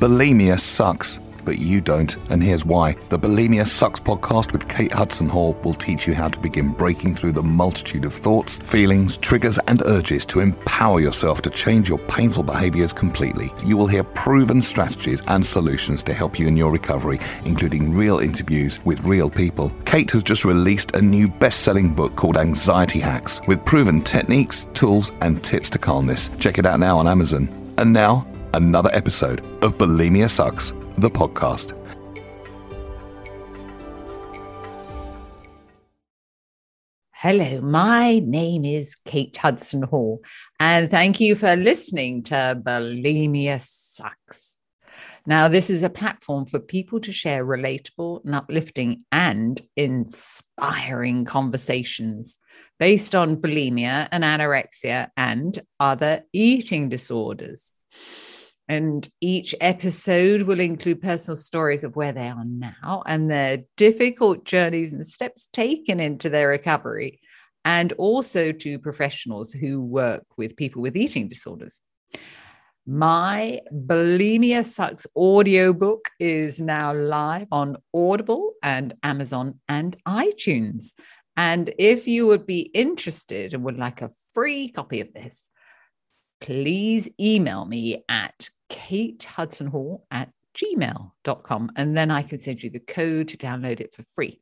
Bulimia sucks but you don't, and here's why. The Bulimia Sucks podcast with Kate Hudson Hall will teach you how to begin breaking through the multitude of thoughts, feelings, triggers, and urges to empower yourself to change your painful behaviors completely. You will hear proven strategies and solutions to help you in your recovery, including real interviews with real people. Kate has just released a new best selling book called Anxiety Hacks with proven techniques, tools, and tips to calmness. Check it out now on Amazon. And now, another episode of Bulimia Sucks the podcast. Hello, my name is Kate Hudson Hall, and thank you for listening to Bulimia Sucks. Now, this is a platform for people to share relatable and uplifting and inspiring conversations based on bulimia and anorexia and other eating disorders. And each episode will include personal stories of where they are now and their difficult journeys and steps taken into their recovery, and also to professionals who work with people with eating disorders. My Bulimia Sucks audiobook is now live on Audible and Amazon and iTunes. And if you would be interested and would like a free copy of this, please email me at Kate Hudson Hall at gmail.com. And then I can send you the code to download it for free.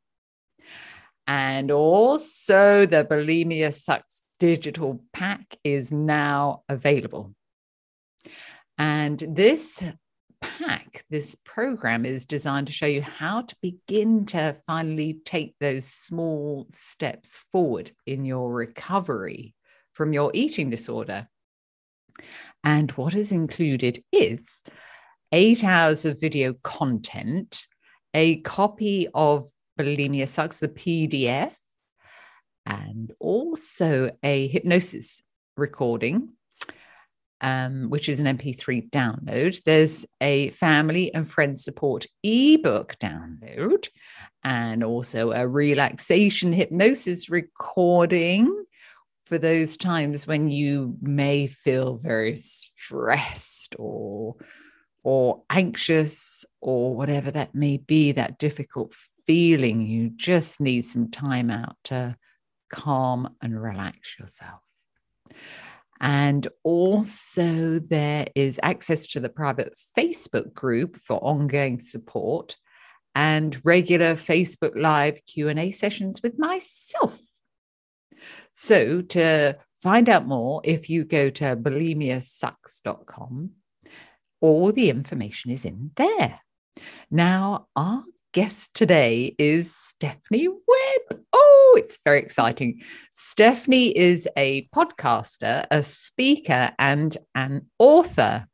And also, the Bulimia Sucks digital pack is now available. And this pack, this program is designed to show you how to begin to finally take those small steps forward in your recovery from your eating disorder. And what is included is eight hours of video content, a copy of Bulimia Sucks, the PDF, and also a hypnosis recording, um, which is an MP3 download. There's a family and friends support ebook download, and also a relaxation hypnosis recording for those times when you may feel very stressed or or anxious or whatever that may be that difficult feeling you just need some time out to calm and relax yourself. And also there is access to the private facebook group for ongoing support and regular facebook live q&a sessions with myself so to find out more, if you go to bulimiasucks.com, all the information is in there. Now, our guest today is Stephanie Webb. Oh, it's very exciting. Stephanie is a podcaster, a speaker, and an author.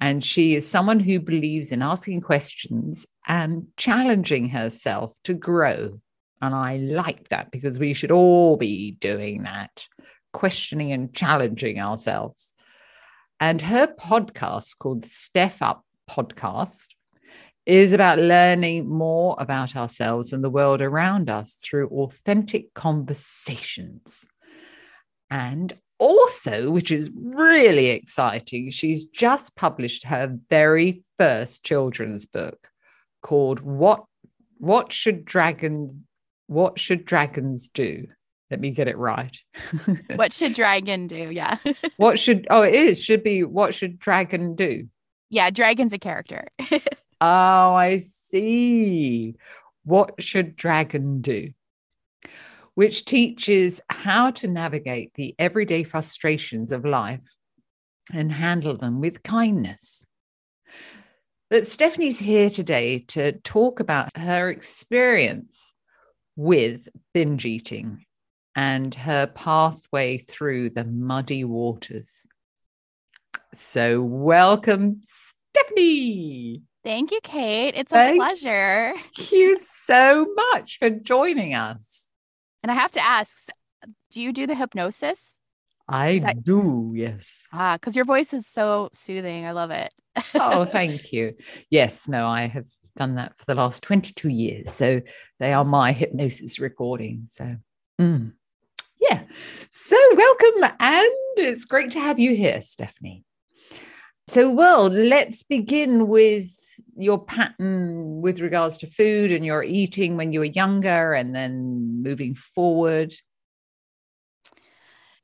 And she is someone who believes in asking questions and challenging herself to grow. And I like that because we should all be doing that, questioning and challenging ourselves. And her podcast called Step Up Podcast is about learning more about ourselves and the world around us through authentic conversations. And also, which is really exciting, she's just published her very first children's book called What What Should Dragons what should dragons do? Let me get it right. what should dragon do? Yeah. what should oh it is should be what should dragon do? Yeah, dragon's a character. oh, I see. What should dragon do? Which teaches how to navigate the everyday frustrations of life and handle them with kindness. But Stephanie's here today to talk about her experience with binge eating and her pathway through the muddy waters. So, welcome, Stephanie. Thank you, Kate. It's a Thank pleasure. Thank you so much for joining us. And I have to ask do you do the hypnosis? I that- do, yes. Ah, because your voice is so soothing. I love it. oh, thank you. Yes, no, I have done that for the last 22 years. So they are my hypnosis recordings. So, mm. yeah. So, welcome. And it's great to have you here, Stephanie. So, well, let's begin with your pattern with regards to food and your eating when you were younger and then moving forward.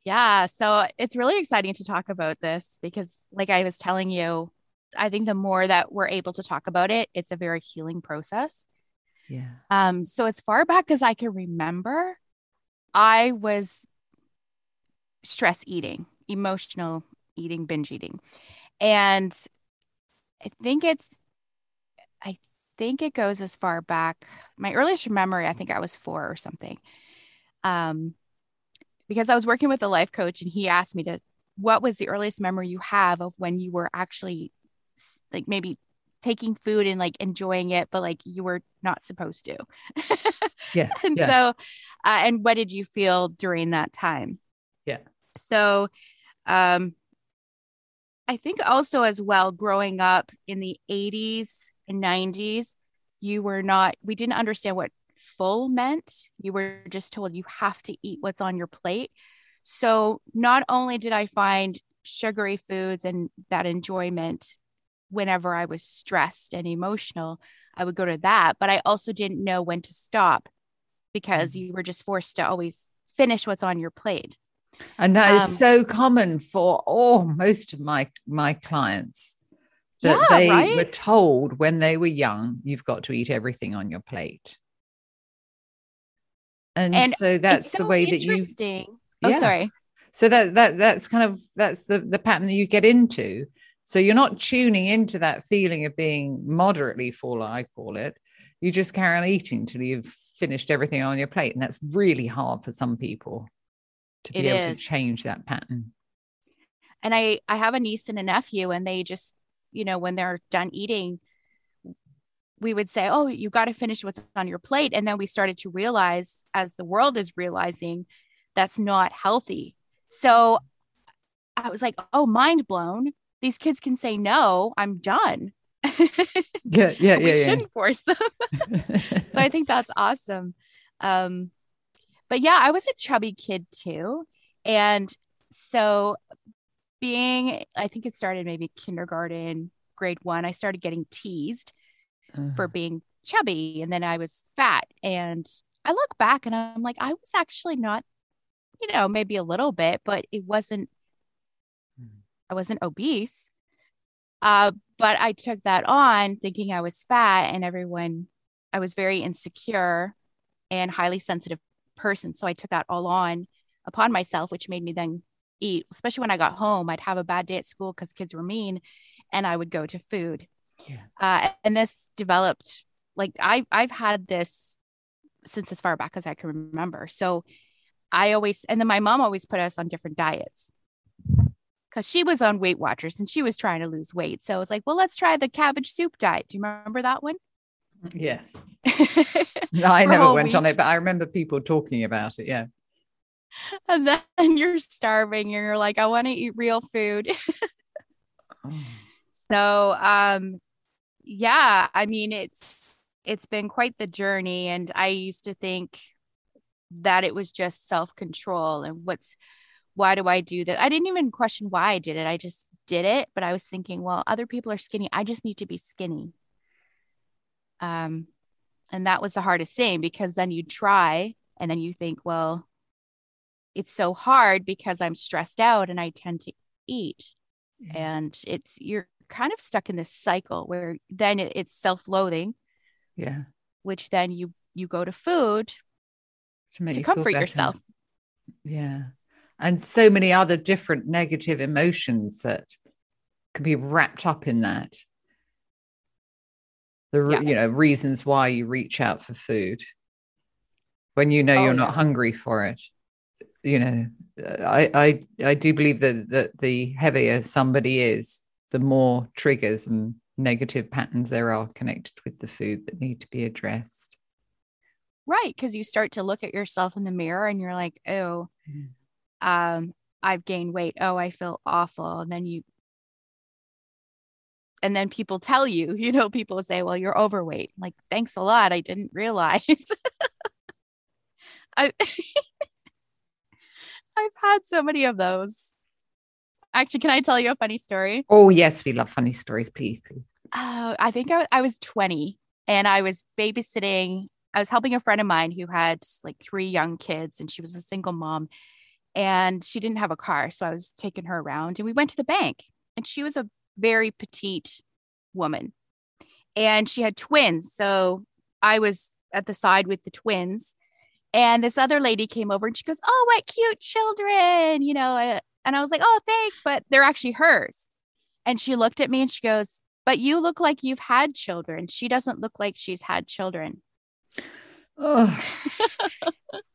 Yeah. So it's really exciting to talk about this because, like I was telling you, I think the more that we're able to talk about it, it's a very healing process. Yeah. Um, so as far back as I can remember, I was stress eating, emotional eating, binge eating. And I think it's I think it goes as far back. My earliest memory, I think I was four or something. Um, because I was working with a life coach and he asked me to, what was the earliest memory you have of when you were actually like maybe taking food and like enjoying it, but like you were not supposed to. yeah. and yeah. so, uh, and what did you feel during that time? Yeah. So, um, I think also as well, growing up in the 80s and 90s, you were not, we didn't understand what full meant. You were just told you have to eat what's on your plate. So not only did I find sugary foods and that enjoyment whenever I was stressed and emotional, I would go to that, but I also didn't know when to stop because mm-hmm. you were just forced to always finish what's on your plate. And that um, is so common for all most of my my clients that yeah, they right? were told when they were young, you've got to eat everything on your plate. And, and so that's so the way that you Oh, yeah. sorry. So that that that's kind of that's the the pattern that you get into. So you're not tuning into that feeling of being moderately full, I call it. You just carry on eating till you've finished everything on your plate. And that's really hard for some people to be it able is. to change that pattern. And I I have a niece and a nephew, and they just, you know, when they're done eating, we would say, Oh, you got to finish what's on your plate. And then we started to realize, as the world is realizing, that's not healthy. So I was like, Oh, mind blown. These kids can say, No, I'm done. yeah, yeah, we yeah. shouldn't force them. so I think that's awesome. Um, but yeah, I was a chubby kid too. And so being, I think it started maybe kindergarten, grade one, I started getting teased uh. for being chubby. And then I was fat. And I look back and I'm like, I was actually not, you know, maybe a little bit, but it wasn't. I wasn't obese. Uh, but I took that on thinking I was fat and everyone, I was very insecure and highly sensitive person. So I took that all on upon myself, which made me then eat, especially when I got home. I'd have a bad day at school because kids were mean and I would go to food. Yeah. Uh, and this developed like I, I've had this since as far back as I can remember. So I always, and then my mom always put us on different diets because she was on Weight Watchers and she was trying to lose weight. So it's like, well, let's try the cabbage soup diet. Do you remember that one? Yes. no, I never went week. on it, but I remember people talking about it. Yeah. And then you're starving and you're like, I want to eat real food. oh. So, um, yeah, I mean, it's, it's been quite the journey. And I used to think that it was just self control and what's, why do I do that? I didn't even question why I did it. I just did it. But I was thinking, well, other people are skinny. I just need to be skinny. Um, and that was the hardest thing because then you try and then you think, well, it's so hard because I'm stressed out and I tend to eat. Yeah. And it's, you're kind of stuck in this cycle where then it's self loathing. Yeah. Which then you, you go to food to, to comfort yourself. Yeah. And so many other different negative emotions that can be wrapped up in that the yeah. you know reasons why you reach out for food when you know oh, you're not yeah. hungry for it you know I, I i do believe that that the heavier somebody is the more triggers and negative patterns there are connected with the food that need to be addressed right because you start to look at yourself in the mirror and you're like oh mm. Um i've gained weight oh i feel awful and then you and then people tell you, you know, people say, well, you're overweight. I'm like, thanks a lot. I didn't realize. I, I've had so many of those. Actually, can I tell you a funny story? Oh, yes, we love funny stories. Please, please. Oh, I think I, I was 20 and I was babysitting. I was helping a friend of mine who had like three young kids and she was a single mom and she didn't have a car. So I was taking her around and we went to the bank and she was a very petite woman and she had twins. So I was at the side with the twins and this other lady came over and she goes, Oh, what cute children, you know. Uh, and I was like, Oh, thanks, but they're actually hers. And she looked at me and she goes, But you look like you've had children. She doesn't look like she's had children. Oh,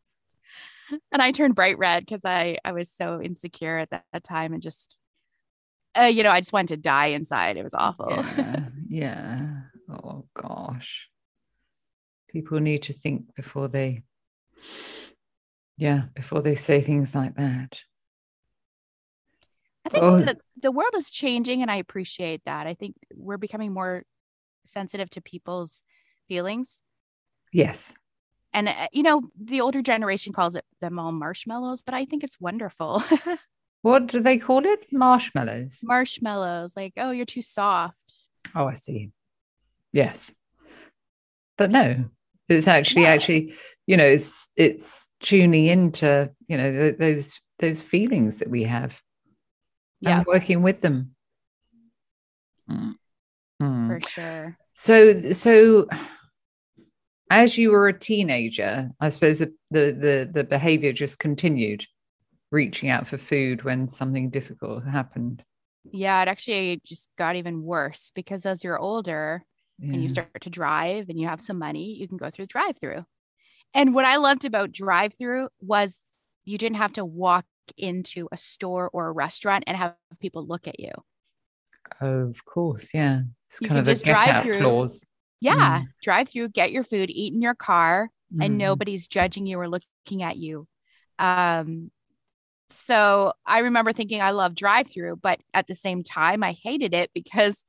and I turned bright red because I, I was so insecure at that, that time and just, uh, you know, I just wanted to die inside. It was awful. yeah, yeah. Oh gosh. People need to think before they, yeah, before they say things like that. I think Oh. the, the world is changing and I appreciate that. I think we're becoming more sensitive to people's feelings. Yes. And, uh, you know, the older generation calls it them all marshmallows, but I think it's wonderful. What do they call it? Marshmallows. marshmallows, like, oh, you're too soft. Oh, I see. Yes. But no, it's actually No. actually, you know, it's it's tuning into, you know, th- those those feelings that we have Yeah, and working with them. Mm. Mm. for sure. So so as you were a teenager, I suppose the the the, the behavior just continued reaching out for food when something difficult happened. Yeah, it actually just got even worse because as you're older, and you start to drive and you have some money, you can go through drive through. And what I loved about drive through was you didn't have to walk into a store or a restaurant and have people look at you. Of course, yeah. It's You kind of a just drive through. clause. Yeah, drive through, get your food, eat in your car, and Mm. nobody's judging you or looking at you. Um, so I remember thinking I love drive through, but at the same time, I hated it because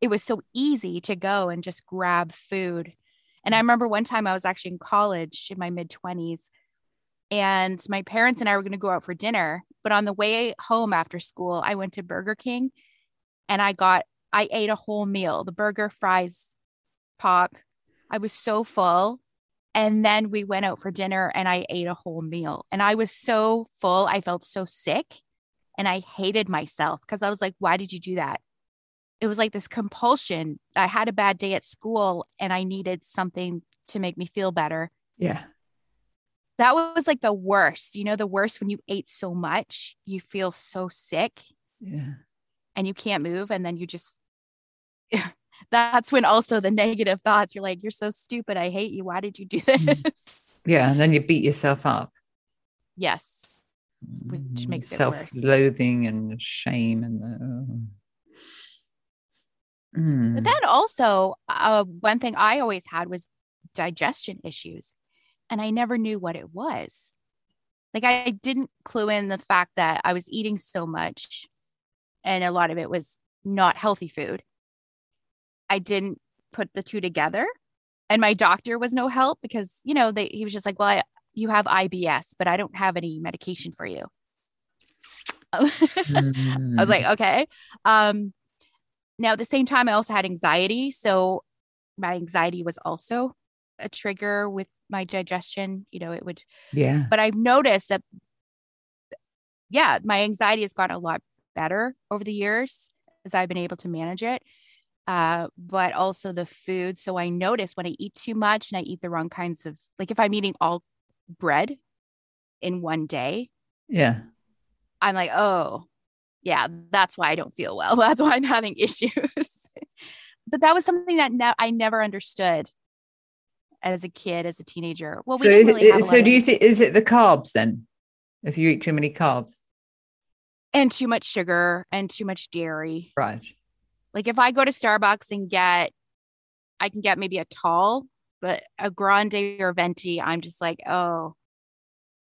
it was so easy to go and just grab food. And I remember one time I was actually in college in my mid 20s, and my parents and I were going to go out for dinner. But on the way home after school, I went to Burger King and I got, I ate a whole meal the burger, fries, pop. I was so full. And then we went out for dinner and I ate a whole meal. And I was so full. I felt so sick and I hated myself because I was like, why did you do that? It was like this compulsion. I had a bad day at school and I needed something to make me feel better. Yeah. That was like the worst. You know, the worst when you ate so much, you feel so sick Yeah. and you can't move. And then you just, that's when also the negative thoughts, you're like, you're so stupid. I hate you. Why did you do Mm. this? Yeah. And then you beat yourself up. yes. Which Mm, makes it worse. self-loathing and the shame and the oh. Mm. But then also, uh, one thing I always had was digestion issues, and I never knew what it was. Like, I didn't clue in the fact that I was eating so much, and a lot of it was not healthy food. I didn't put the two together, and my doctor was no help because you know they, he was just like, "Well, I, you have IBS, but I don't have any medication for you." I was Mm. like, okay. Um, now at the same time, I also had anxiety. So my anxiety was also a trigger with my digestion. You know, it would, yeah. but I've noticed that, yeah, my anxiety has gotten a lot better over the years as I've been able to manage it. Uh, but also the food. So I notice when I eat too much and I eat the wrong kinds of, like if I'm eating all bread in one day, Yeah. I'm like, oh, yeah, that's why I don't feel well. That's why I'm having issues. but that was something that ne- I never understood as a kid, as a teenager. Well, we so is really so do you think is it the carbs then? If you eat too many carbs, and too much sugar and too much dairy. right? Like if I go to Starbucks and get, I can get maybe a tall, but a grande or venti, I'm just like, oh,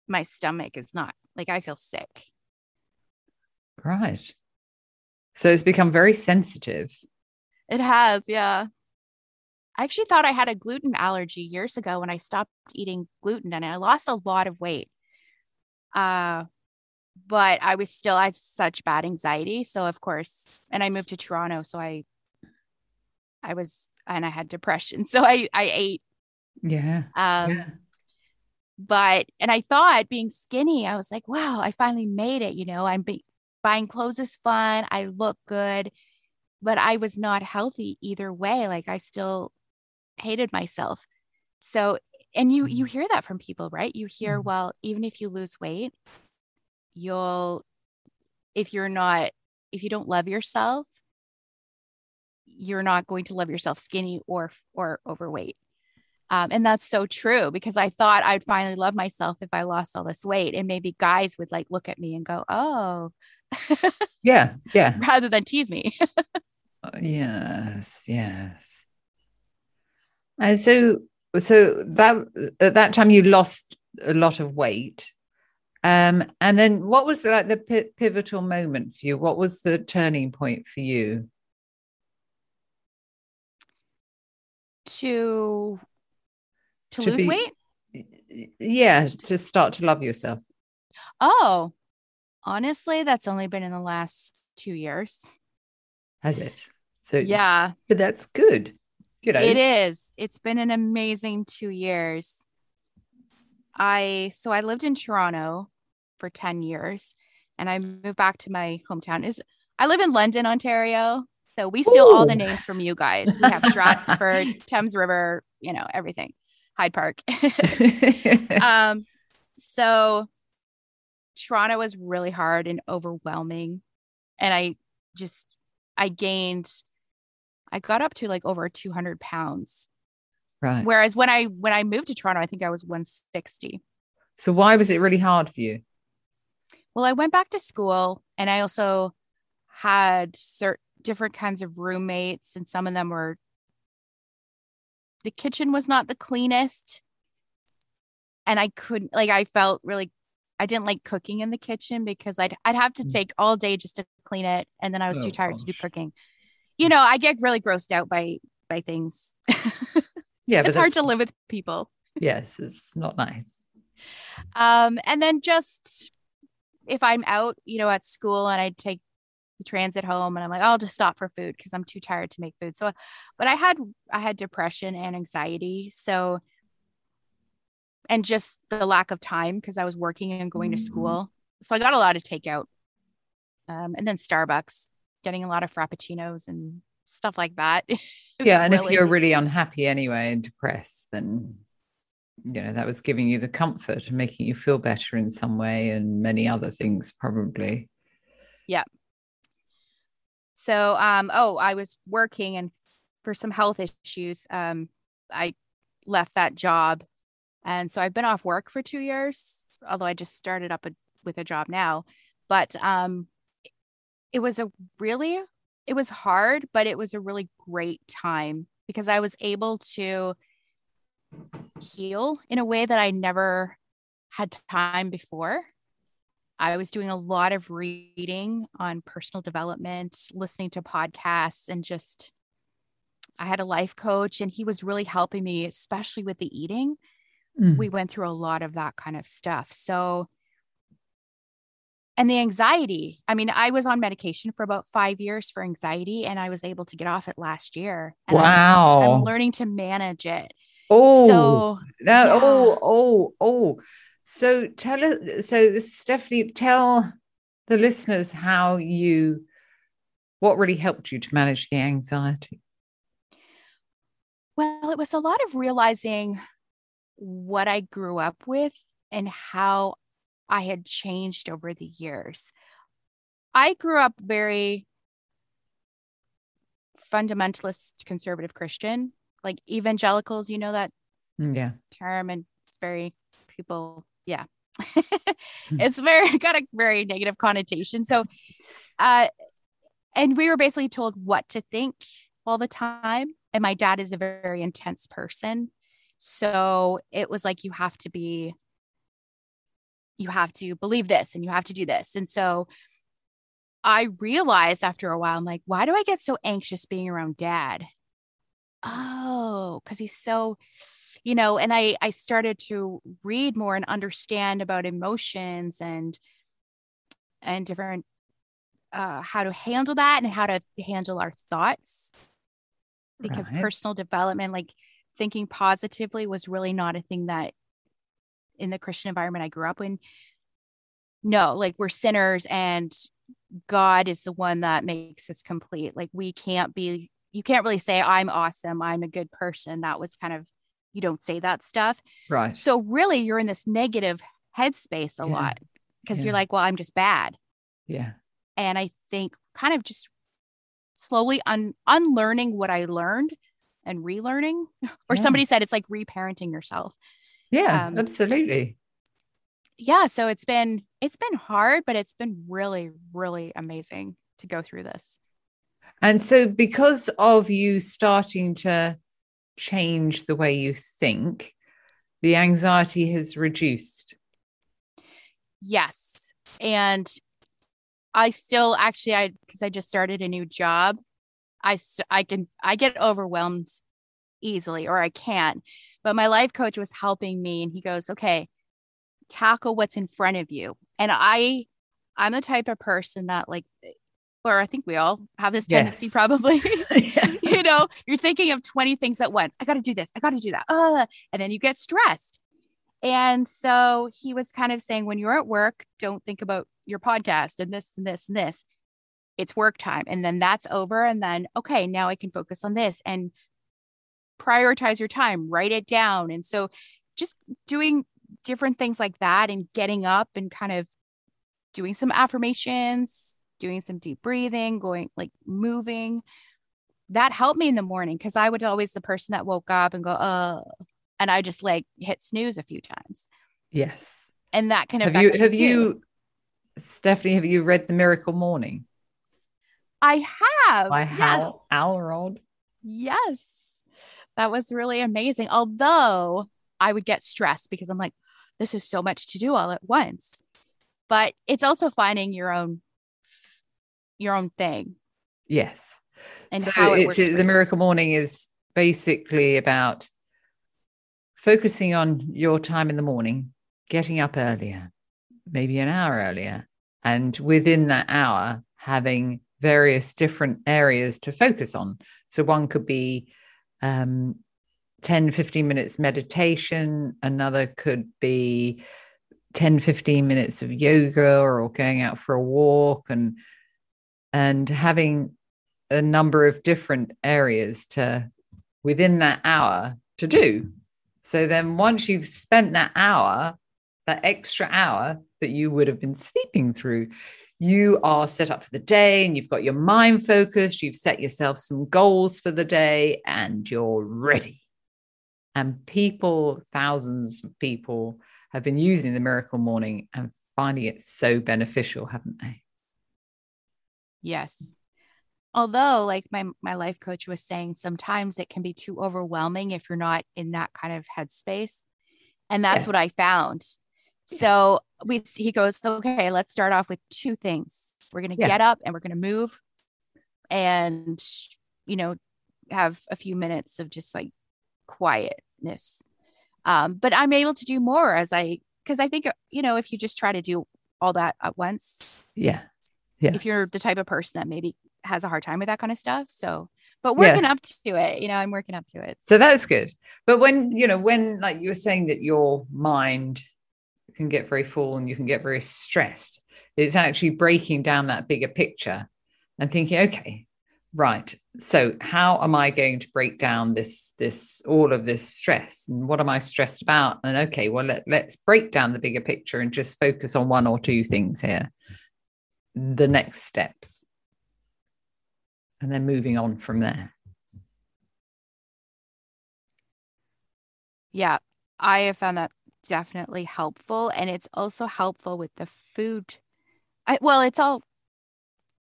my stomach is not like I feel sick. Right. So it's become very sensitive. It has, yeah. I actually thought I had a gluten allergy years ago when I stopped eating gluten and I lost a lot of weight. Uh but I was still I had such bad anxiety. So of course, and I moved to Toronto, so I I was and I had depression. So I I ate. Yeah. Um yeah. but and I thought being skinny, I was like, wow, I finally made it, you know. I'm be- buying clothes is fun. I look good. But I was not healthy either way. Like I still hated myself. So and you you Mhm. hear that from people, right? You hear, Mhm. well, even if you lose weight, you'll if you're not if you don't love yourself you're not going to love yourself skinny or or overweight um, and that's so true because i thought i'd finally love myself if i lost all this weight and maybe guys would like look at me and go oh Yeah. Yeah. rather than tease me Uh, Yes. Yes. And so, so that at that time you lost a lot of weight. Um, and then what was like the pi- pivotal moment for you? What was the turning point for you? to to, To lose be- weight Yeah, to start to love yourself. oh honestly that's only been in the last two years Has it? So yeah but that's good. You know, It is. It's been an amazing two years. I so I lived in Toronto for 10 years and I moved back to my hometown. Is I live in London, Ontario. So we steal all the names from you guys. We have Stratford, Thames River, you know, everything. Hyde Park. um so Toronto was really hard and overwhelming. And I just I gained I got up to like over 200 pounds. right. Whereas when I when I moved to Toronto, I think I was 160. So why was it really hard for you? Well, I went back to school and I also had certain different kinds of roommates, and some of them were the kitchen was not the cleanest. And I couldn't like I felt really I didn't like cooking in the kitchen because I'd I'd have to Mm. take all day just to clean it. And then I was Oh, too tired to do cooking. You know, I get really grossed out by by things. Yeah, but it's hard to live with people. Yes, it's not nice. Um, and then just if I'm out, you know, at school and I take the transit home and I'm like, I'll just stop for food because I'm too tired to make food. So, but I had I had depression and anxiety. So, and just the lack of time because I was working and going to Mhm. school. So I got a lot of takeout. Um, and then Starbucks, getting a lot of frappuccinos and stuff like that. Yeah, and if you're really unhappy anyway and depressed, then you know that was giving you the comfort and making you feel better in some way, and many other things probably. Yeah. So, um, oh, I was working and for some health issues, um, I left that job. And so I've been off work for two years, although I just started up a, with a job now. But um, it was a really, it was hard, but it was a really great time because I was able to heal in a way that I never had time before. I was doing a lot of reading on personal development, listening to podcasts, and just I had a life coach, and he was really helping me, especially with the eating. Mm. We went through a lot of that kind of stuff. So, and the anxiety. I mean, I was on medication for about five years for anxiety, and I was able to get off it last year. And I'm- wow. I'm, learning to manage it. Oh, So, no, yeah. oh, oh, oh. So tell us. So Stephanie, tell the listeners how you, what really helped you to manage the anxiety. Well, it was a lot of realizing what I grew up with and how I had changed over the years. I grew up very fundamentalist conservative Christian, like evangelicals, you know that Mm, Yeah. term, and it's very people, yeah. it's very got a very negative connotation. So uh and we were basically told what to think all the time. And my dad is a very intense person. So it was like you have to be you have to believe this and you have to do this. And so I realized after a while, I'm like, why do I get so anxious being around dad? Oh, because he's so, you know, and I I started to read more and understand about emotions and and different uh, how to handle that and how to handle our thoughts. Because Right. personal development like thinking positively was really not a thing that in the christian environment i grew up in. No like we're sinners and god is the one that makes us complete. Like we can't be you can't really say i'm awesome i'm a good person that was kind of you don't say that stuff Right. so really you're in this negative headspace a Yeah. lot because Yeah. you're like well i'm just bad Yeah. and i think kind of just slowly un- unlearning what i learned and relearning or Yeah. somebody said it's like reparenting yourself Yeah. Um, absolutely. yeah so it's been it's been hard but it's been really really amazing to go through this And so, because of you starting to change the way you think, the anxiety has reduced. yes and i still actually i because i just started a new job i i can i get overwhelmed easily or i can't. but my life coach was helping me and he goes okay tackle what's in front of you and i i'm the type of person that like or i think we all have this tendency Yes. probably yeah. you know, you're thinking of 20 things at once. I got to do this. I got to do that. Uh, and then you get stressed. And so he was kind of saying, when you're at work, don't think about your podcast and this and this and this. It's work time. And then that's over. And then, okay, now I can focus on this and prioritize your time, write it down. And so just doing different things like that and getting up and kind of doing some affirmations, doing some deep breathing, going like moving that helped me in the morning because I would always the person that woke up and go, uh, and I just like hit snooze a few times. Yes. And that can Have you have too. you Stephanie, have you read The Miracle Morning I have. by yes. Hal Elrod? Yes. That was really amazing. Although I would get stressed because I'm like, this is so much to do all at once. But it's also finding your own your own thing Yes. and So how it for the. Miracle Morning is basically about focusing on your time in the morning, getting up earlier, maybe an hour earlier, and within that hour, having various different areas to focus on. So one could be um, 10, 15 minutes meditation, another could be 10, 15 minutes of yoga or going out for a walk and and having a number of different areas to within that hour to do. So then once you've spent that hour, that extra hour that you would have been sleeping through, you are set up for the day and you've got your mind focused, you've set yourself some goals for the day and you're ready. And people, thousands of people have been using the miracle morning and finding it so beneficial, haven't they? Yes. Although, like my my life coach was saying, sometimes it can be too overwhelming if you're not in that kind of headspace, and that's Yeah. what I found. So we he goes, okay, let's start off with two things. We're gonna Yeah. get up and we're gonna move, and you know, have a few minutes of just like quietness. Um, but I'm able to do more as I because I think you know if you just try to do all that at once, Yeah. Yeah. if you're the type of person that maybe has a hard time with that kind of stuff. So, but Yeah. working up to it, you know, I'm working up to it. So that's good. But when, you know, when like you were saying that your mind can get very full and you can get very stressed, it's actually breaking down that bigger picture and thinking, okay, right. So how am I going to break down this, this, all of this stress? And what am I stressed about? And okay, well, let, let's break down the bigger picture and just focus on one or two things here. The next steps. And then moving on from there. Yeah, I have found that definitely helpful. And it's also helpful with the food. I, well, it's all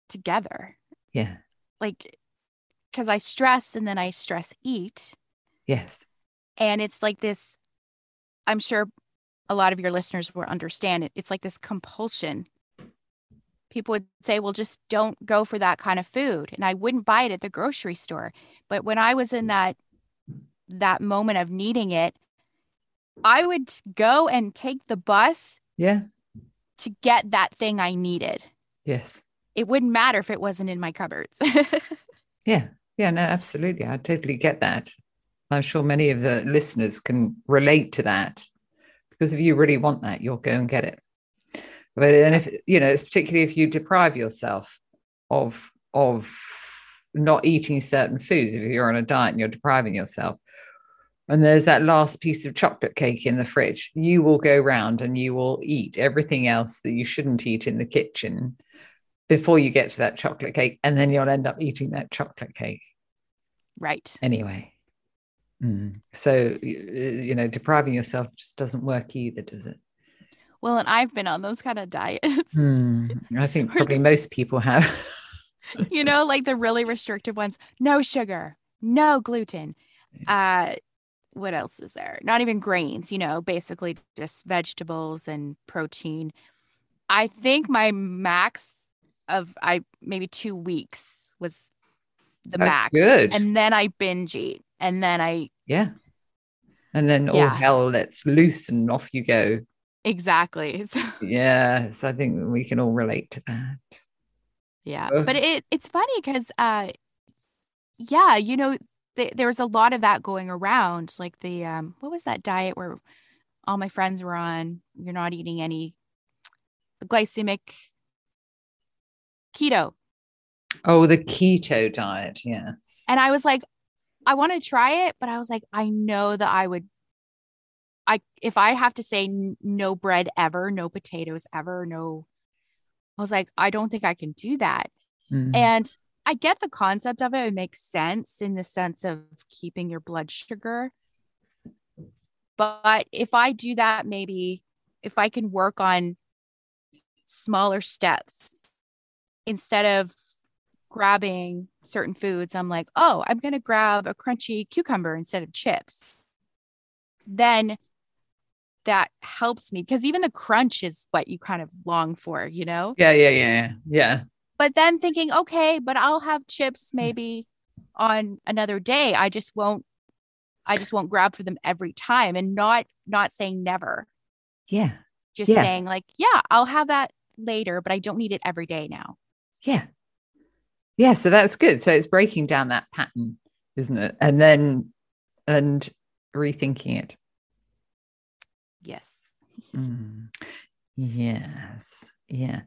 together. Yeah. Like, because I stress and then I stress eat. Yes. And it's like this, I'm sure a lot of your listeners will understand it. It's like this compulsion. People would say, well, just don't go for that kind of food. And I wouldn't buy it at the grocery store. But when I was in mm. that that moment of needing it, I would go and take the bus Yeah. to get that thing I needed. Yes. It wouldn't matter if it wasn't in my cupboards. yeah. Yeah. No, absolutely. I totally get that. I'm sure many of the listeners can relate to that because if you really want that, you'll go and get it. But and if you know, it's particularly if you deprive yourself of of not eating certain foods, if you're on a diet and you're depriving yourself, and there's that last piece of chocolate cake in the fridge, you will go round and you will eat everything else that you shouldn't eat in the kitchen before you get to that chocolate cake, and then you'll end up eating that chocolate cake. Right. Anyway. Mm. So, you know, depriving yourself just doesn't work either, does it? Well, and I've been on those kind of diets. Mm. I think probably most people have. you know, like the really restrictive ones no sugar, no gluten. Uh, what else is there? Not even grains, you know, basically just vegetables and protein. I think my max of I maybe two weeks was the That's max. Good. And then I binge eat. And then I Yeah. And then all Yeah. hell lets loose and off you go. Exactly. Yeah. So, I think we can all relate to that. yeah. But it it's funny because uh yeah, you know, th- there was a lot of that going around. Like the um what was that diet where all my friends were on? You're not eating any glycemic keto. Oh, the keto diet. Yes. And I was like, I want to try it, but I was like, I know that I would. I if I have to say n- no bread ever, no potatoes ever, no. I was like, I don't think I can do that. Mm. And I get the concept of it. It makes sense in the sense of keeping your blood sugar. But if I do that, maybe if I can work on smaller steps instead of grabbing certain foods, I'm like, oh, I'm going to grab a crunchy cucumber instead of chips. Then that helps me because even the crunch is what you kind of long for, you know? yeah, yeah, yeah, yeah. Yeah. but then thinking okay but i'll have chips mm. maybe on another day i just won't i just won't grab for them every time and not not saying never Yeah. just Yeah. saying like yeah i'll have that later but i don't need it every day now Yeah. Yeah. So that's good. So it's breaking down that pattern, isn't it? And then and rethinking it. Yes Mm. Yes. Yeah.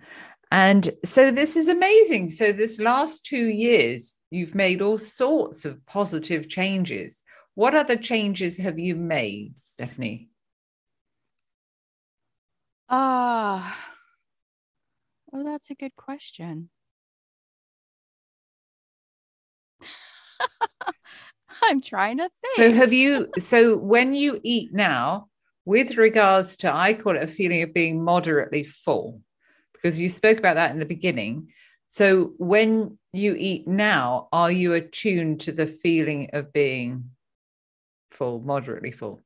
And so this is amazing. So this last two years, you've made all sorts of positive changes. What other changes have you made, Stephanie? ah oh that's a good question i'm trying to think So have you so when you eat now, with regards to I call it a feeling of being moderately full, because you spoke about that in the beginning. So when you eat now, are you attuned to the feeling of being full, moderately full?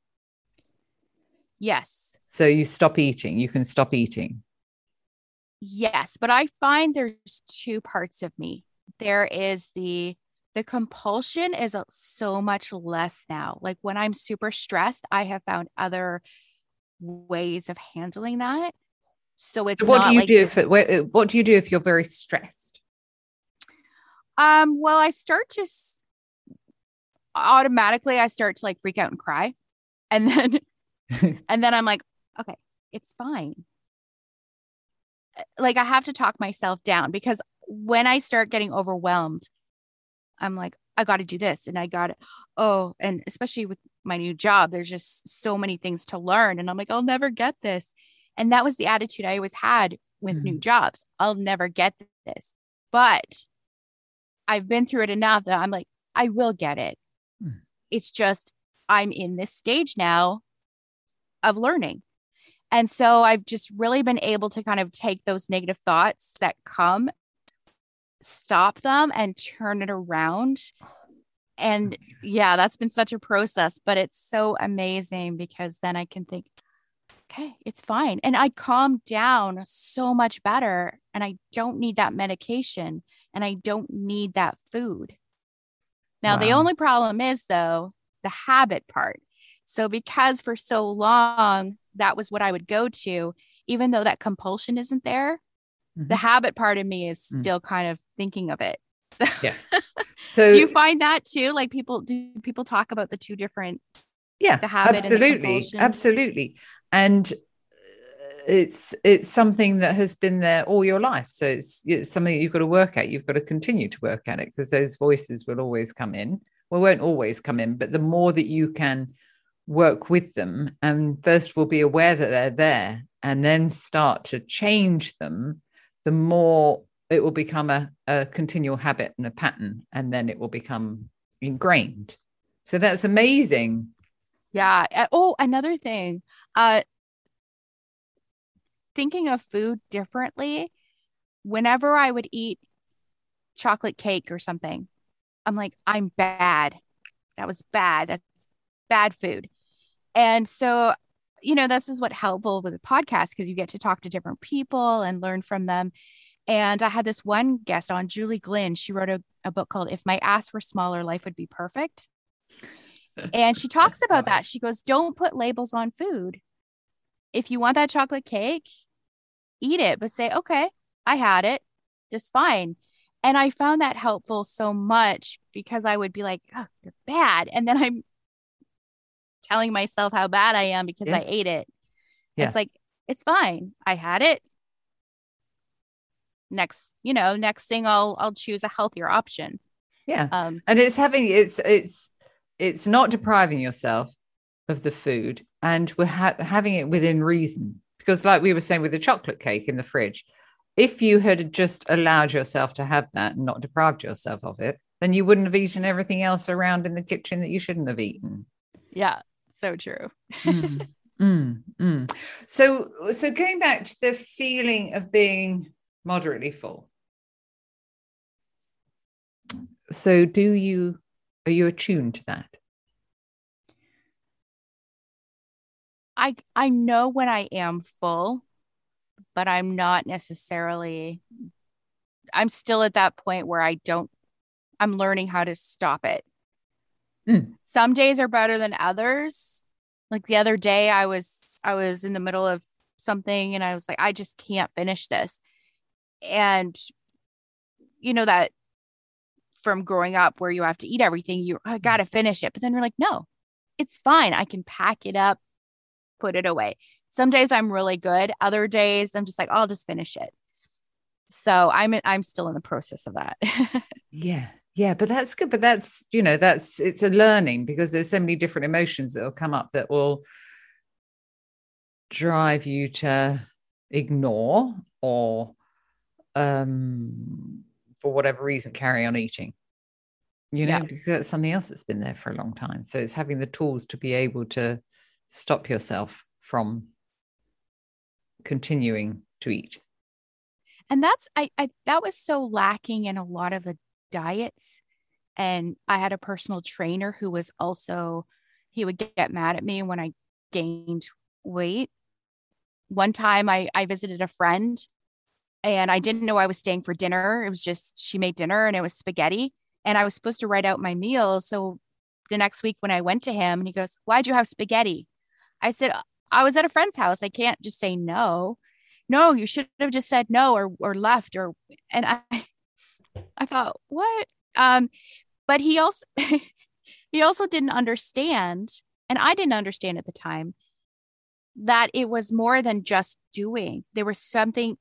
yes So you stop eating, you can stop eating. Yes, but I find there's two parts of me. There is the the compulsion is so much less now. Like when I'm super stressed, I have found other ways of handling that. So it's So what do you like do if what, what do you do if you're very stressed? um well I start to s- automatically I start to like freak out and cry. And then and then I'm like, okay, it's fine. Like I have to talk myself down because when I start getting overwhelmed, I'm like, I got to do this and I got to, oh, and especially with my new job, there's just so many things to learn. And I'm like, I'll never get this. And that was the attitude I always had with new jobs. I'll never get this. But I've been through it enough that I'm like, I will get it. Hmm. It's just, I'm in this stage now of learning. And so I've just really been able to kind of take those negative thoughts that come, stop them, and turn it around. Oh, and yeah, that's been such a process, but it's so amazing because then I can think, okay, it's fine. And I calm down so much better. And I don't need that medication and I don't need that food. Now, the only problem is, though, the habit part. So, because for so long that was what I would go to, even though that compulsion isn't there, mm-hmm. the habit part of me is mm. still mm. kind of thinking of it. So, yes. So do you find that too? Like people do people talk about the two different yeah, the habit absolutely, and absolutely. And it's it's something that has been there all your life so it's, it's something you've got to work at you've got to continue to work at it because those voices will always come in well won't always come in but the more that you can work with them and first of all be aware that they're there and then start to change them the more it will become a, a continual habit and a pattern and then it will become ingrained so that's amazing yeah oh another thing uh thinking of food differently whenever I would eat chocolate cake or something. I'm like, I'm bad. That was bad. That's bad food. And so, you know, this is what helpful with the podcast because you get to talk to different people and learn from them. And I had this one guest on, Julie Glynn. She wrote a, a book called If My Ass Were Smaller, Life Would Be Perfect. And she talks about that. She goes, Don't put labels on food if you want that chocolate cake, eat it, but say, okay, I had it, just fine. And I found that helpful so much because I would be like, oh, you're bad. And then I'm telling myself how bad I am because yeah. I ate it. Yeah. It's like, it's fine. I had it. Next, you know, next thing I'll I'll choose a healthier option. Yeah. Um, and it's having it's it's it's not depriving yourself of the food and we're ha- having it within reason because like we were saying with the chocolate cake in the fridge if you had just allowed yourself to have that and not deprived yourself of it then you wouldn't have eaten everything else around in the kitchen that you shouldn't have eaten yeah so true. Mm, mm, mm. so so going back to the feeling of being moderately full. So do you are you attuned to that? I I know when I am full, but I'm not necessarily I'm still at that point where I don't I'm learning how to stop it. Mm. Some days are better than others. Like the other day I was I was in the middle of something and I was like I just can't finish this. And you know that from growing up where you have to eat everything, you I got to finish it. But then you're like, no, it's fine. I can pack it up, put it away. Some days I'm really good. Other days I'm just like, I'll just finish it. So I'm I'm still in the process of that. yeah. Yeah, but that's good. But that's, you know, that's it's a learning because there's so many different emotions that will come up that will drive you to ignore or um for whatever reason carry on eating you know yeah. because that's something else that's been there for a long time so it's having the tools to be able to stop yourself from continuing to eat and that's I, I that was so lacking in a lot of the diets and i had a personal trainer who was also he would get mad at me when i gained weight one time i i visited a friend and i didn't know i was staying for dinner it was just she made dinner and it was spaghetti and i was supposed to write out my meals so the next week when i went to him and he goes why'd you have spaghetti I said, I was at a friend's house. I can't just say no. No, you should have just said no or or left or and I I thought, what? Um, but he also he also didn't understand, and I didn't understand at the time that it was more than just doing. There was something,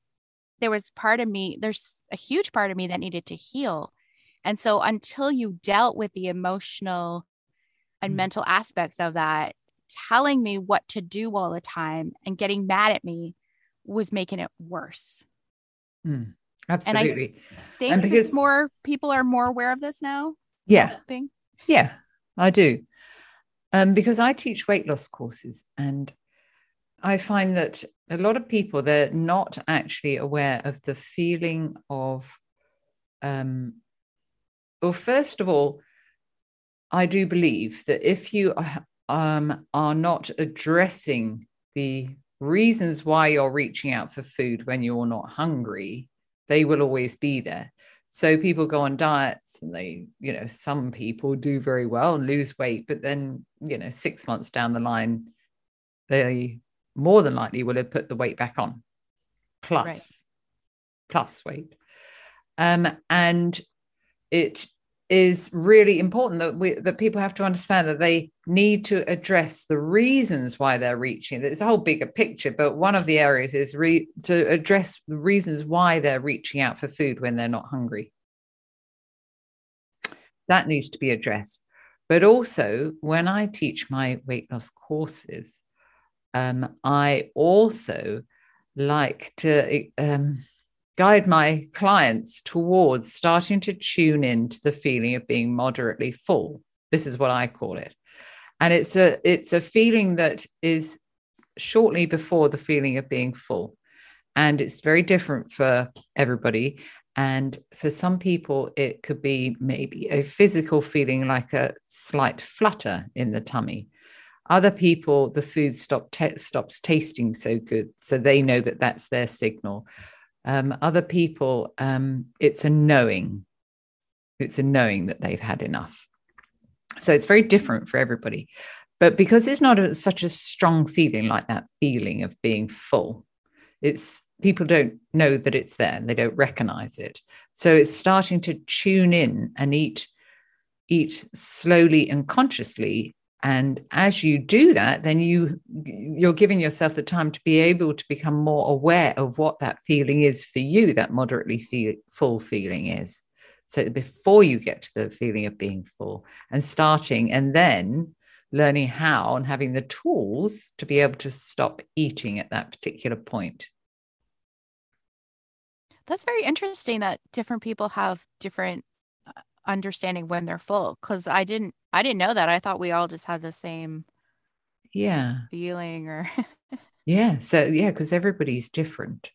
there was part of me, there's a huge part of me that needed to heal. And so until you dealt with the emotional and mm. mental aspects of that, telling me what to do all the time and getting mad at me was making it worse. Mm, absolutely. And I think and because more people are more aware of this now. Yeah. Yeah, I do. Um, because I teach weight loss courses and I find that a lot of people they're not actually aware of the feeling of um well first of all I do believe that if you um, are not addressing the reasons why you're reaching out for food when you're not hungry, they will always be there. So people go on diets and they, you know, some people do very well and lose weight, but then, you know, six months down the line, they more than likely will have put the weight back on plus Right. plus weight um, and it is really important that we that people have to understand that they need to address the reasons why they're reaching. There's a whole bigger picture but one of the areas is re- to address the reasons why they're reaching out for food when they're not hungry. That needs to be addressed. But also when i teach my weight loss courses um, i also like to um, guide my clients towards starting to tune in to the feeling of being moderately full. This is what I call it. And it's a it's a feeling that is shortly before the feeling of being full. And it's very different for everybody. And for some people, it could be maybe a physical feeling like a slight flutter in the tummy. Other people, the food stop ta- stops tasting so good, so they know that that's their signal. Um, other people, um, it's a knowing. It's a knowing that they've had enough. So it's very different for everybody. But because it's not a, such a strong feeling like that feeling of being full, it's people don't know that it's there and they don't recognize it. So it's starting to tune in and eat eat slowly and consciously and as you do that then you you're giving yourself the time to be able to become more aware of what that feeling is for you that moderately feel, full feeling is. So before you get to the feeling of being full and starting and then learning how and having the tools to be able to stop eating at that particular point. That's very interesting that different people have different uh, understanding when they're full cuz I didn't I didn't know that. I thought we all just had the same yeah. feeling or yeah. So yeah because everybody's different.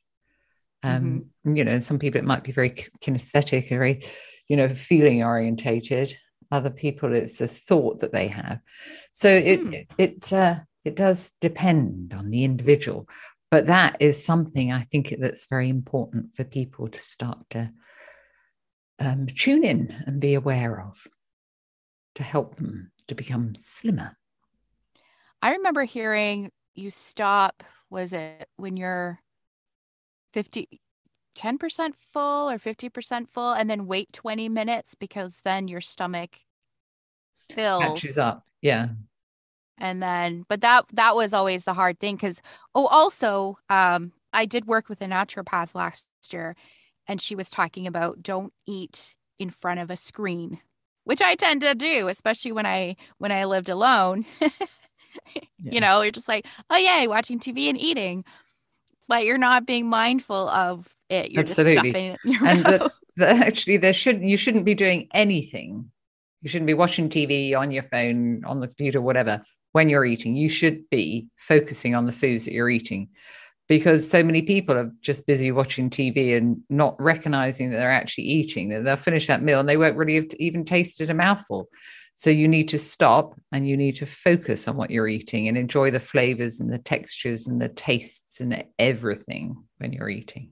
Um you know some people it might be very kinesthetic very you know feeling orientated. Other people it's a thought that they have. So it it it, uh, it does depend on the individual but that is something i think that's very important for people to start to um, tune in and be aware of to help them to become slimmer. I remember hearing you stop was it when you're 50 10% full or 50% full and then wait 20 minutes because then your stomach fills. Catches up yeah. And then but that that was always the hard thing because oh also um i did work with a naturopath last year and she was talking about don't eat in front of a screen which i tend to do especially when i when i lived alone Yeah. you know you're just like oh yay watching tv and eating but you're not being mindful of it you're Absolutely. just stuffing it in your and mouth. the, the, actually there should you shouldn't be doing anything you shouldn't be watching tv on your phone on the computer whatever when you're eating you should be focusing on the foods that you're eating because so many people are just busy watching tv and not recognizing that they're actually eating that they'll finish that meal and they won't really have even tasted a mouthful. So you need to stop and you need to focus on what you're eating and enjoy the flavors and the textures and the tastes and everything when you're eating.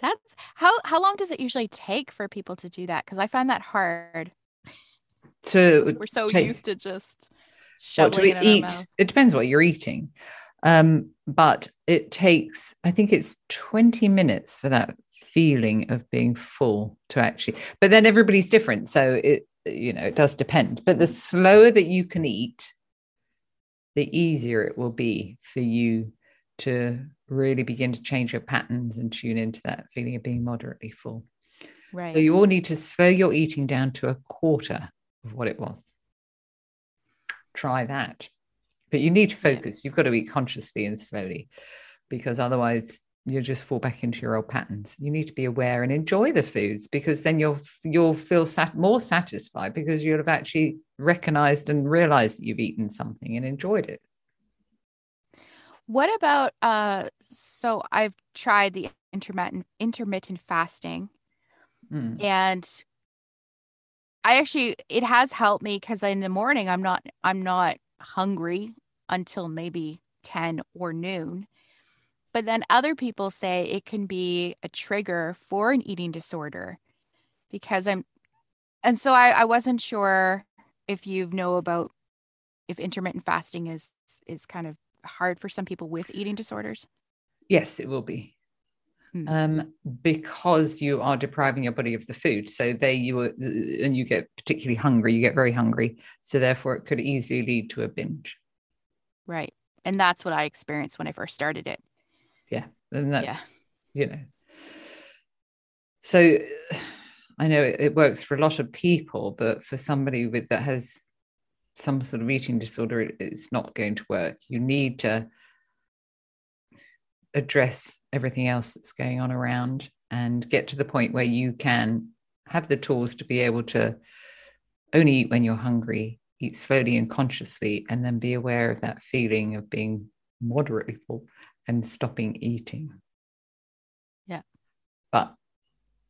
That's how how long does it usually take for people to do that? Because i find that hard. So 'Cause we're so take- used to just what do we it in our eat it depends what you're eating um but it takes i think it's 20 minutes for that feeling of being full to actually but then everybody's different so it you know it does depend but the slower that you can eat the easier it will be for you to really begin to change your patterns and tune into that feeling of being moderately full Right. so you all need to slow your eating down to a quarter of what it was. Try that. But you need to Yeah. focus. You've got to eat consciously and slowly because otherwise you'll just fall back into your old patterns. You need to be aware and enjoy the foods because then you'll you'll feel sat- more satisfied because you'll have actually recognized and realized that you've eaten something and enjoyed it. What about uh so I've tried the intermittent intermittent fasting Mm. and I actually it has helped me cuz in the morning I'm not I'm not hungry until maybe 10 or noon. But then other people say it can be a trigger for an eating disorder because I'm and so I, I wasn't sure if you know about if intermittent fasting is is kind of hard for some people with eating disorders? Yes, it will be. Hmm. Um, because you are depriving your body of the food. So there you are, and you get particularly hungry, you get very hungry. So therefore, it could easily lead to a binge. Right. And that's what I experienced when I first started it. Yeah. And that's, Yeah. you know. So I know it, it works for a lot of people, but for somebody with that has some sort of eating disorder, it, it's not going to work. You need to address everything else that's going on around and get to the point where you can have the tools to be able to only eat when you're hungry, eat slowly and consciously, and then be aware of that feeling of being moderately full and stopping eating. Yeah. But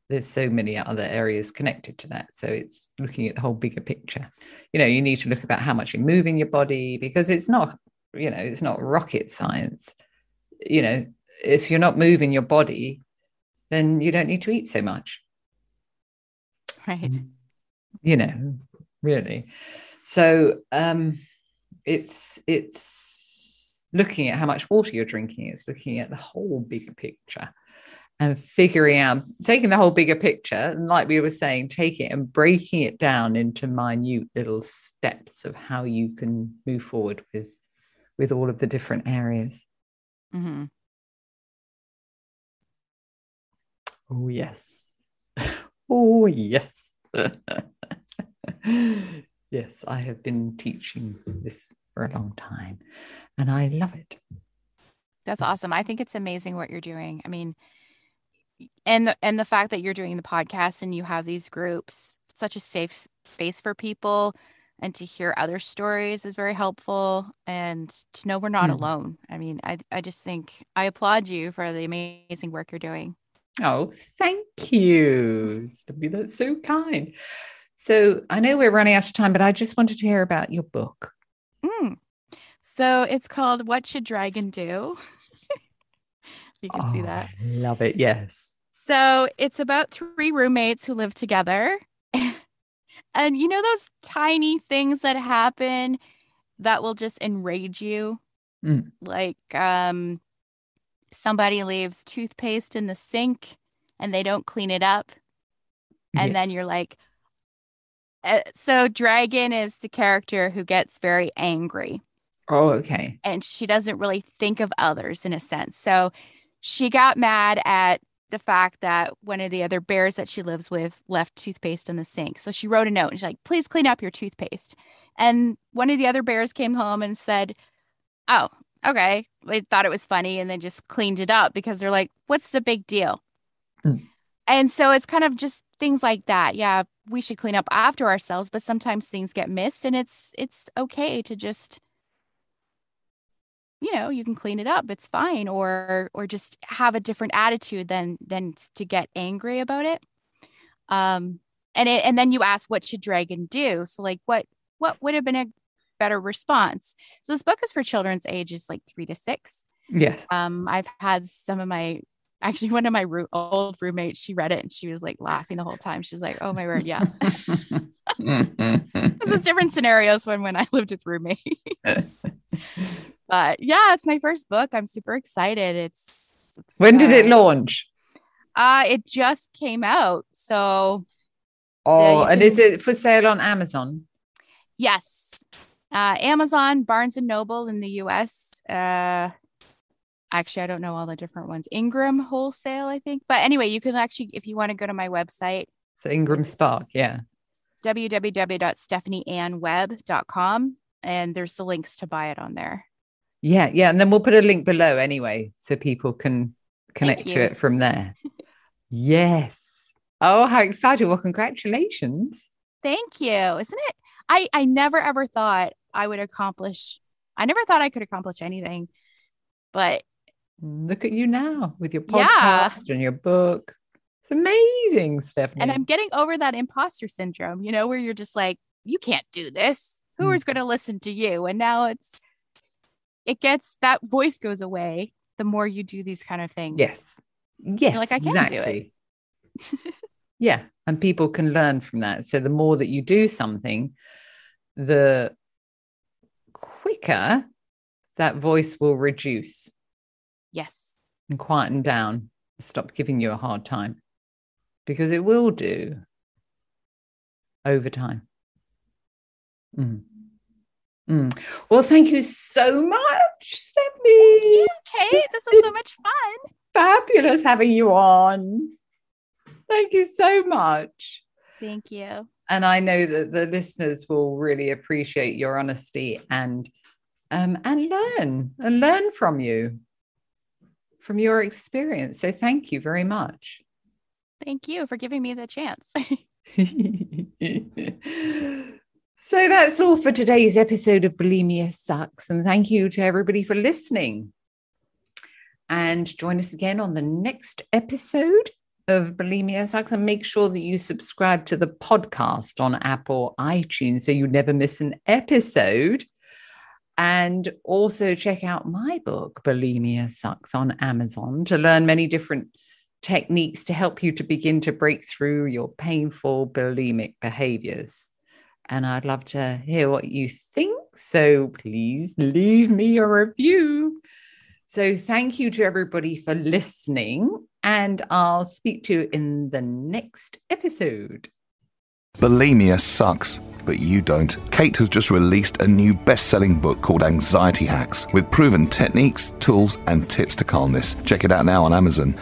there's so many other areas connected to that. So it's looking at the whole bigger picture. You know, you need to look about how much you're moving your body because it's not, you know, it's not rocket science. You know, if you're not moving your body, then you don't need to eat so much Right. you know really so um it's it's looking at how much water you're drinking. It's looking at the whole bigger picture and figuring out taking the whole bigger picture and like we were saying take it and breaking it down into minute little steps of how you can move forward with with all of the different areas. Mm-hmm. oh yes. Oh yes yes i have been teaching this for a long time and i love it That's awesome. I think it's amazing what you're doing. I mean, and the and the fact that you're doing the podcast and you have these groups, such a safe space for people, and to hear other stories is very helpful. And to know we're not Hmm. alone. I mean, I I just think I applaud you for the amazing work you're doing. Oh, thank you. That's so kind. So I know we're running out of time, but I just wanted to hear about your book. Mm. So it's called "What Should Dragon Do." you can see Oh, that. I love it. Yes. So it's about three roommates who live together. and you know those tiny things that happen that will just enrage you? Mm. Like um somebody leaves toothpaste in the sink and they don't clean it up. And then you're like uh, so Dragon is the character who gets very angry Oh, okay. and she doesn't really think of others in a sense. So she got mad at the fact that one of the other bears that she lives with left toothpaste in the sink. So she wrote a note and she's like, please clean up your toothpaste. And one of the other bears came home and said, oh, okay. They thought it was funny and they just cleaned it up because they're like, what's the big deal? Hmm. And so it's kind of just things like that. Yeah, we should clean up after ourselves, but sometimes things get missed and it's it's okay to just you know you can clean it up it's fine or or just have a different attitude than than to get angry about it um and it and then you ask what should dragon do so like what what would have been a better response so this book is for children's ages like three to six Yes. um i've had some of my actually one of my old roommates she read it and she was like laughing the whole time. She's like oh my word yeah. This is different scenarios when when i lived with roommates. But yeah it's my first book. I'm super excited. It's, it's, when did it launch? uh it just came out so Oh, and is it for sale on Amazon? yes. Uh amazon barnes and noble in the us uh actually i don't know all the different ones ingram wholesale i think but anyway you can actually if you want to go to my website So Ingram Spark, yeah. www.stephanieannweb.com and there's the links to buy it on there Yeah, yeah. And then we'll put a link below anyway, so people can connect to it from there. yes. Oh, how exciting. Well, congratulations. Thank you. Isn't it? I I never ever thought I would accomplish. I never thought I could accomplish anything. But Look at you now with your podcast Yeah. and your book. It's amazing, Stephanie. and I'm getting over that imposter syndrome, you know, where you're just like, you can't do this. Who Mm. is going to listen to you? And now it's it gets that voice goes away the more you do these kind of things. yes. Yes. like, I can do it. yeah. And people can learn from that. So the more that you do something, the quicker that voice will reduce Yes. and quieten down, stop giving you a hard time because it will do over time. Mm. Mm. Well, thank you so much, Stephanie. Thank you, Kate. This was so much fun. Fabulous having you on. Thank you so much. Thank you. And I know that the listeners will really appreciate your honesty and um, and learn and learn from you, from your experience. So thank you very much. Thank you for giving me the chance. so that's all for today's episode of Bulimia Sucks. And thank you to everybody for listening. And join us again on the next episode of Bulimia Sucks. And make sure that you subscribe to the podcast on Apple or iTunes so you never miss an episode. And also check out my book, Bulimia Sucks, on Amazon to learn many different techniques to help you to begin to break through your painful bulimic behaviors. And I'd love to hear what you think. So please leave me a review. So thank you to everybody for listening. And I'll speak to you in the next episode. Bulimia sucks, but you don't. Kate has just released a new best selling book called Anxiety Hacks with proven techniques, tools, and tips to calmness. Check it out now on Amazon.